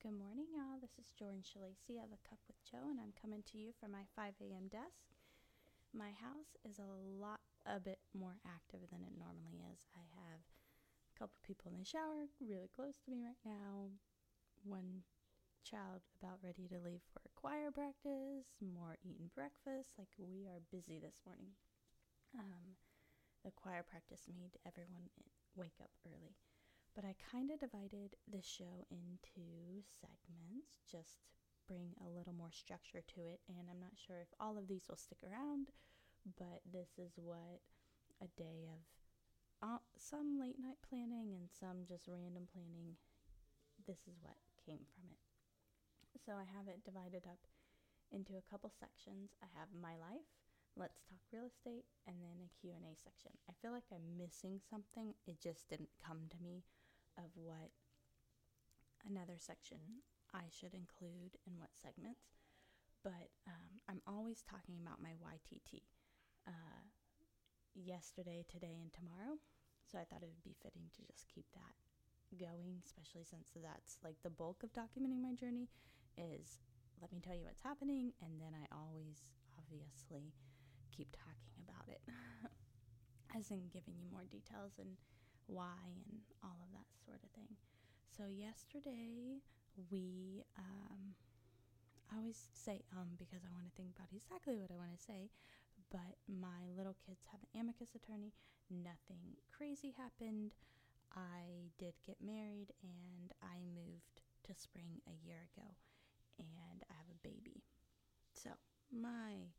Good morning, y'all. This is Jordan Shalacy of A Cup with Jo, and I'm coming to you from my 5 a.m. desk. My house is a lot, a bit more active than it normally is. I have a couple people in the shower really close to me right now, one child about ready to leave for choir practice, more eating breakfast. Like, we are busy this morning. Um, the choir practice made everyone wake up early. But I kind of divided the show into segments just to bring a little more structure to it. And I'm not sure if all of these will stick around, but this is what a day of uh, some late night planning and some just random planning. This is what came from it. So I have it divided up into a couple sections. I have my life, let's talk real estate, and then a Q&A section. I feel like I'm missing something. It just didn't come to me of what another section I should include in what segments. But um, I'm always talking about my YTT uh, yesterday, today, and tomorrow. So I thought it would be fitting to just keep that going, especially since that's like the bulk of documenting my journey is let me tell you what's happening, and then I always obviously keep talking about it, as in giving you more details and why and all of that sort of thing. So, yesterday we, um, I always say um because I want to think about exactly what I want to say, but my little kids have an amicus attorney. Nothing crazy happened. I did get married and I moved to Spring a year ago and I have a baby. So, my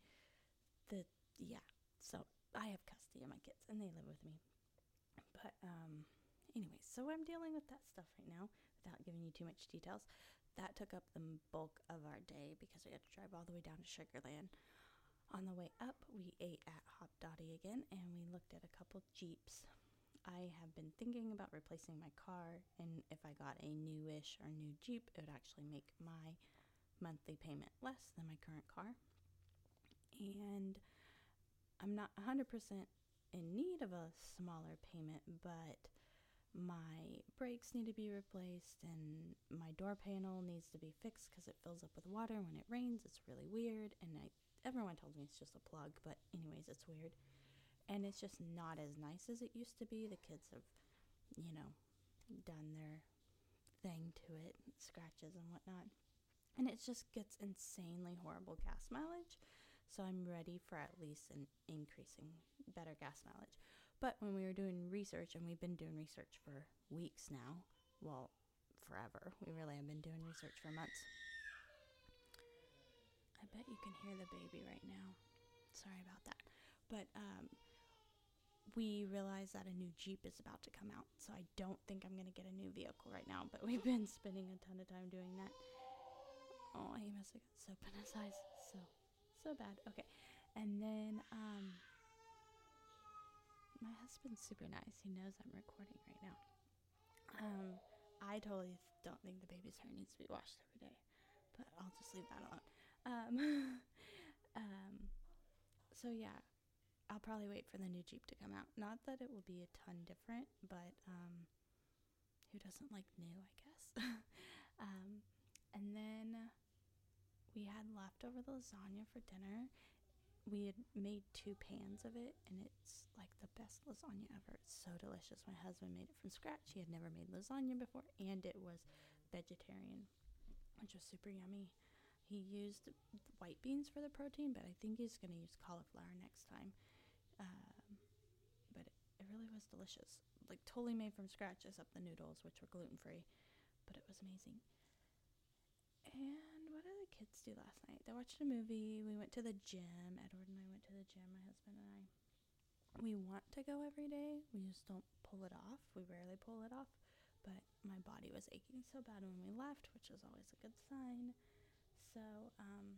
the yeah, so I have custody of my kids and they live with me. But um anyways, so I'm dealing with that stuff right now without giving you too much details. That took up the bulk of our day because we had to drive all the way down to Sugar Land. On the way up, we ate at Hot Dottie again and we looked at a couple Jeeps. I have been thinking about replacing my car, and if I got a newish or new Jeep, it would actually make my monthly payment less than my current car. And I'm not 100% in need of a smaller payment, but my brakes need to be replaced and my door panel needs to be fixed because it fills up with water when it rains. It's really weird, and I everyone tells me it's just a plug, but anyways, it's weird. And it's just not as nice as it used to be. The kids have, you know, done their thing to it, scratches and whatnot. And it just gets insanely horrible gas mileage. So I'm ready for at least an increasing better gas mileage. But when we were doing research, and we've been doing research for weeks now, well, forever. We really have been doing research for months. I bet you can hear the baby right now. Sorry about that. But um, we realized that a new Jeep is about to come out. So I don't think I'm going to get a new vehicle right now. But we've been spending a ton of time doing that. Oh, he must have got soap in his eyes. So so bad. Okay. And then um my husband's super nice. He knows I'm recording right now. Um I totally don't think the baby's hair needs to be washed every day, but I'll just leave that alone. Um um so yeah, I'll probably wait for the new Jeep to come out. Not that it will be a ton different, but um who doesn't like new, I guess. um and then we had leftover lasagna for dinner. We had made two pans of it, and it's like the best lasagna ever. It's so delicious. My husband made it from scratch. He had never made lasagna before, and it was vegetarian, which was super yummy. He used white beans for the protein, but I think he's going to use cauliflower next time. Um, but it, it really was delicious. Like, totally made from scratch, except the noodles, which were gluten free. But it was amazing. And kids do last night? They watched a movie. We went to the gym. Edward and I went to the gym, my husband and I. We want to go every day. We just don't pull it off. We rarely pull it off. But my body was aching so bad when we left, which is always a good sign. So, um,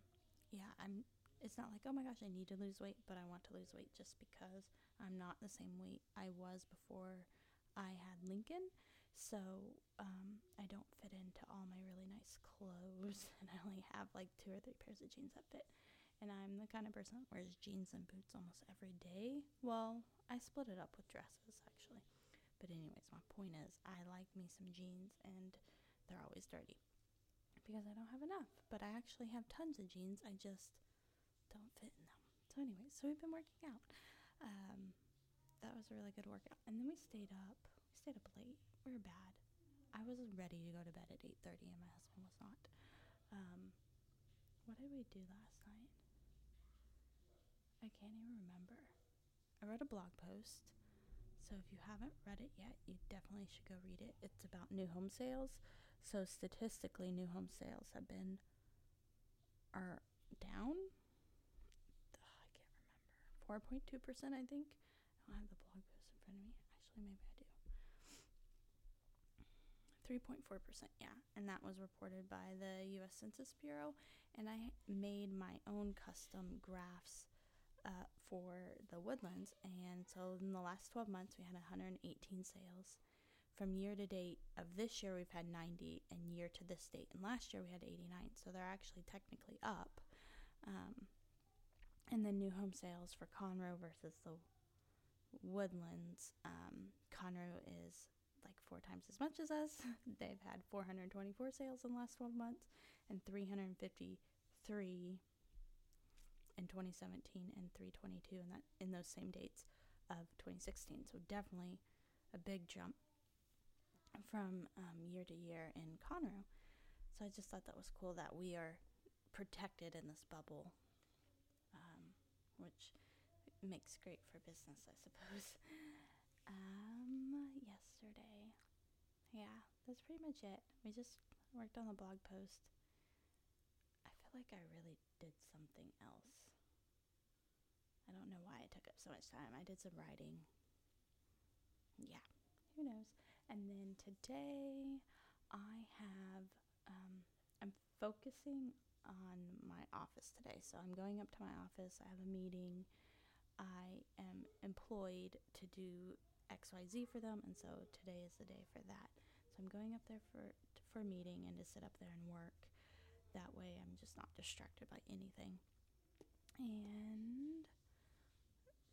yeah, I'm. It's not like, oh my gosh, I need to lose weight, but I want to lose weight just because I'm not the same weight I was before I had Lincoln. So um, I don't fit into all my really nice clothes, and I only have like two or three pairs of jeans that fit. And I'm the kind of person that wears jeans and boots almost every day. Well, I split it up with dresses actually. But, anyways, my point is, I like me some jeans, and they're always dirty. because I don't have enough. But I actually have tons of jeans. I just don't fit in them. So anyway, so we've been working out. Um, that was a really good workout. And then we stayed up. We stayed up late. We were bad. I was ready to go to bed at 8:30 and my husband was not. Um, what did we do last night? I can't even remember. I wrote a blog post. So if you haven't read it yet, you definitely should go read it. It's about new home sales. So statistically, new home sales have been are down. Ugh, I can't remember. Four point two percent, I think. I don't have the blog post in front of me. Actually, maybe I do. Three point four percent, yeah, and that was reported by the U.S. Census Bureau. And I made my own custom graphs uh, for the woodlands. And so in the last 12 months, we had 118 sales. From year to date of this year, we've had 90, and year to this date, and last year we had 89. So they're actually technically up. Um, and then new home sales for Conroe versus the woodlands. Um, Conroe is like four times as much as us. They've had 424 sales in the last 12 months and 353 in 2017 and 322 in that in those same dates of 2016. So definitely a big jump from um, year to year in Conroe. So I just thought that was cool that we are protected in this bubble, um, which makes great for business, I suppose. Um, yesterday, yeah, that's pretty much it. We just worked on the blog post. I feel like I really did something else. I don't know why it took up so much time. I did some writing. Yeah, who knows? And then today I have, um, I'm focusing on my office today. So I'm going up to my office. I have a meeting. I am employed to do XYZ for them. And so today is the day for that. So I'm going up there for, for a meeting and to sit up there and work. That way I'm just not distracted by anything. And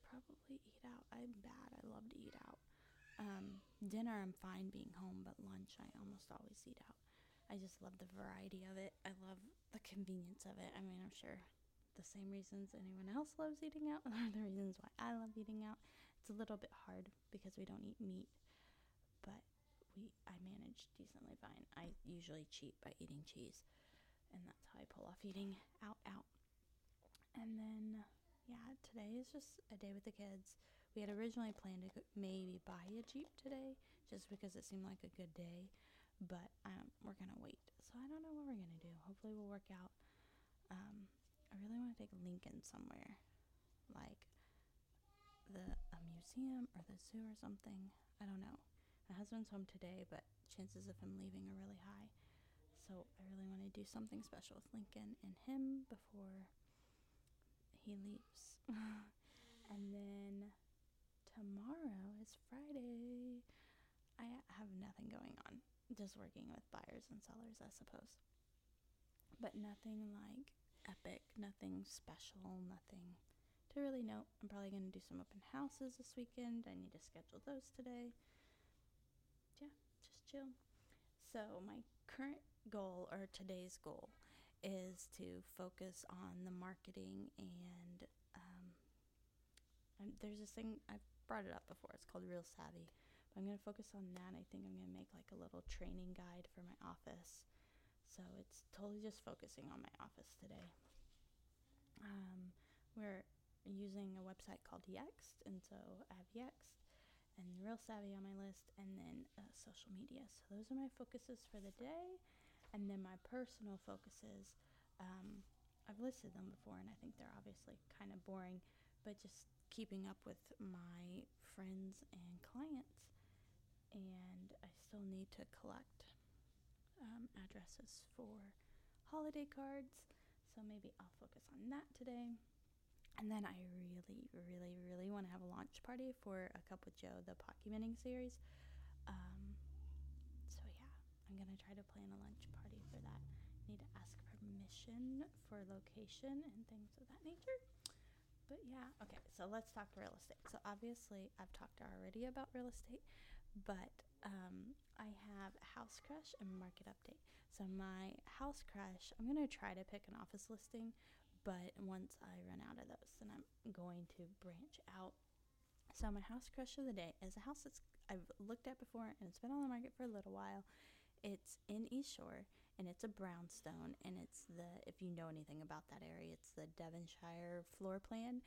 probably eat out. I'm bad. I love to eat out. Um, dinner, I'm fine being home, but lunch, I almost always eat out. I just love the variety of it. I love the convenience of it. I mean, I'm sure the same reasons anyone else loves eating out are the reasons why I love eating out. A little bit hard because we don't eat meat, but we I manage decently fine. I usually cheat by eating cheese, and that's how I pull off eating out out. And then yeah, today is just a day with the kids. We had originally planned to maybe buy a Jeep today just because it seemed like a good day, but um, we're going to wait. So I don't know what we're going to do. Hopefully, we'll work out. Um, I really want to take Lincoln somewhere, like the museum or the zoo or something. I don't know. My husband's home today, but chances of him leaving are really high. So I really want to do something special with Lincoln and him before he leaves. and then tomorrow is Friday. I have nothing going on. Just working with buyers and sellers, I suppose. But nothing like epic, nothing special, nothing to really note. I'm probably going to do some open houses this weekend. I need to schedule those today. Yeah, just chill. So, my current goal, or today's goal, is to focus on the marketing and um, there's this thing I've brought it up before. It's called RealSavvy. But I'm going to focus on that. I think I'm going to make like a little training guide for my office. So it's totally just focusing on my office today. Um, we're using a website called Yext, and so I have Yext and RealSavvy on my list, and then uh, social media. So those are my focuses for the day. And then my personal focuses, um, I've listed them before, and I think they're obviously kind of boring, but just keeping up with my friends and clients. And I still need to collect um, addresses for holiday cards, so maybe I'll focus on that today. And then I really, really, really want to have a launch party for A Cup with Jo, the documenting series. Um, so yeah, I'm gonna try to plan a lunch party for that. I Need to ask permission for location and things of that nature. But yeah, okay, so let's talk real estate. So obviously, I've talked already about real estate, but um, I have house crush and market update. So my house crush, I'm gonna try to pick an office listing, but once I run out of those, then I'm going to branch out. So my house crush of the day is a house that's I've looked at before and it's been on the market for a little while. It's in East Shore and it's a brownstone and it's the if you know anything about that area, it's the Devonshire floor plan.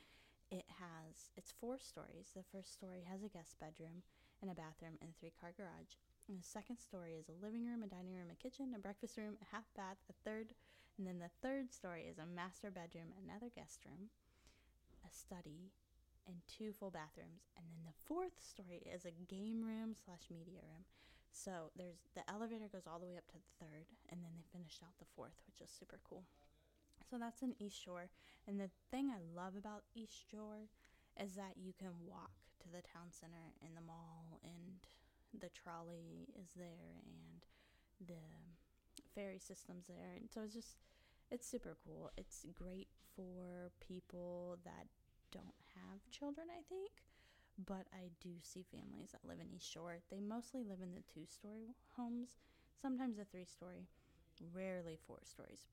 It has it's four stories. The first story has a guest bedroom and a bathroom and a three-car garage. And the second story is a living room, a dining room, a kitchen, a breakfast room, a half bath, a third, and then the third story is a master bedroom, another guest room, a study, and two full bathrooms. And then the fourth story is a game room slash media room. So there's the elevator goes all the way up to the third, and then they finished out the fourth, which is super cool. So that's in East Shore. And the thing I love about East Shore is that you can walk to the town center and the mall, and the trolley is there, and the ferry system's there. And so it's just, it's super cool. It's great for people that don't have children, I think. But I do see families that live in East Shore. They mostly live in the two story homes, sometimes a three story, rarely four stories.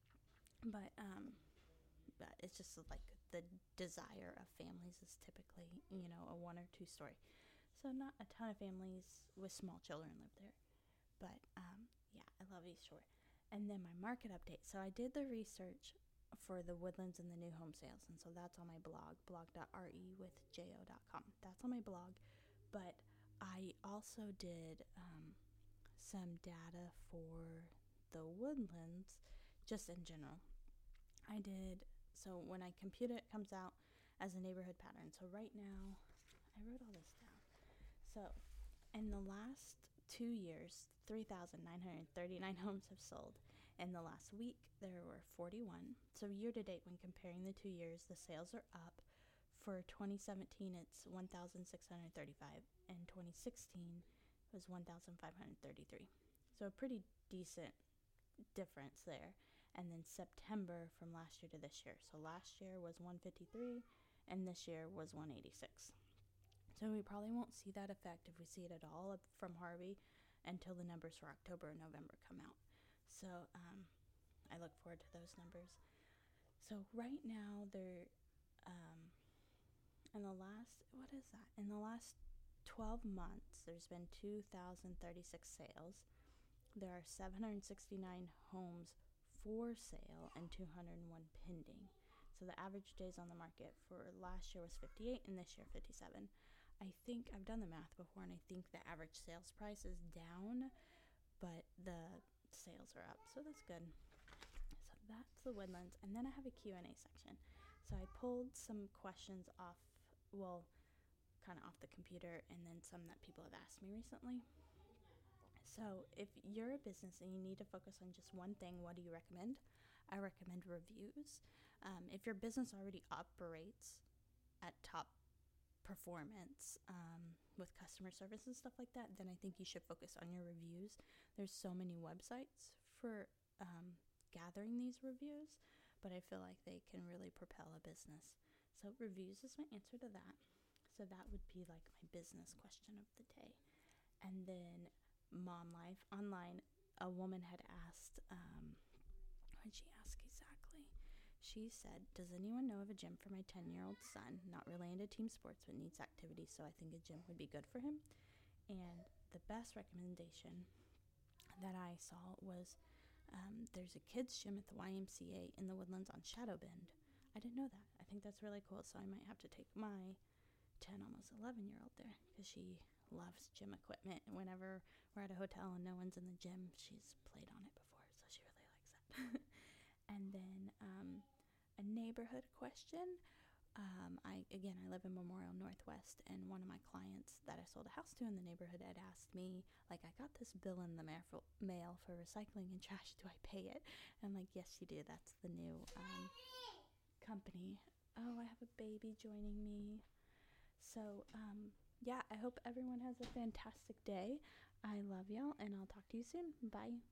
But, um, but it's just like the desire of families is typically, you know, a one or two story. So not a ton of families with small children live there. But um, yeah, I love East Shore. And then my market update. So I did the research for the woodlands and the new home sales. And so that's on my blog, blog.rewithjo.com. That's on my blog. But I also did um, some data for the woodlands just in general. I did, so when I compute it, it comes out as a neighborhood pattern. So right now, I wrote all this down. So in the last two years, 3,939 homes have sold. In the last week, there were 41. So, year to date, when comparing the two years, the sales are up. For 2017, it's 1,635, and 2016 was 1,533. So, a pretty decent difference there. And then September from last year to this year. So, last year was 153, and this year was 186. So, we probably won't see that effect if we see it at all from Harvey until the numbers for October and November come out. So um, I look forward to those numbers. So right now they're um, in the last what is that? In the last 12 months, there's been 2,036 sales. There are 769 homes for sale and 201 pending. So the average days on the market for last year was 58 and this year 57. I think I've done the math before and I think the average sales price is down, but the sales are up, so that's good. So that's the woodlands, and then I have a Q&A section. So I pulled some questions off, well, kind of off the computer, and then some that people have asked me recently. So if you're a business and you need to focus on just one thing, what do you recommend? I recommend reviews. Um, if your business already operates at top performance um, with customer service and stuff like that, then I think you should focus on your reviews. There's so many websites for um, gathering these reviews, but I feel like they can really propel a business. So, reviews is my answer to that. So, that would be like my business question of the day. And then, mom life online, a woman had asked, um, what did she ask she said, Does anyone know of a gym for my 10 year old son? Not really into team sports, but needs activity, so I think a gym would be good for him. And the best recommendation that I saw was um, there's a kids' gym at the YMCA in the Woodlands on Shadow Bend. I didn't know that. I think that's really cool, so I might have to take my 10, almost 11 year old there because she loves gym equipment. And whenever we're at a hotel and no one's in the gym, she's played on it before, so she really likes that. and then neighborhood question. Um, I again, I live in Memorial Northwest, and one of my clients that I sold a house to in the neighborhood had asked me, like, I got this bill in the mail for, mail for recycling and trash. Do I pay it? And I'm like, yes, you do. That's the new um, company. Oh, I have a baby joining me. So, um, yeah, I hope everyone has a fantastic day. I love y'all, and I'll talk to you soon. Bye.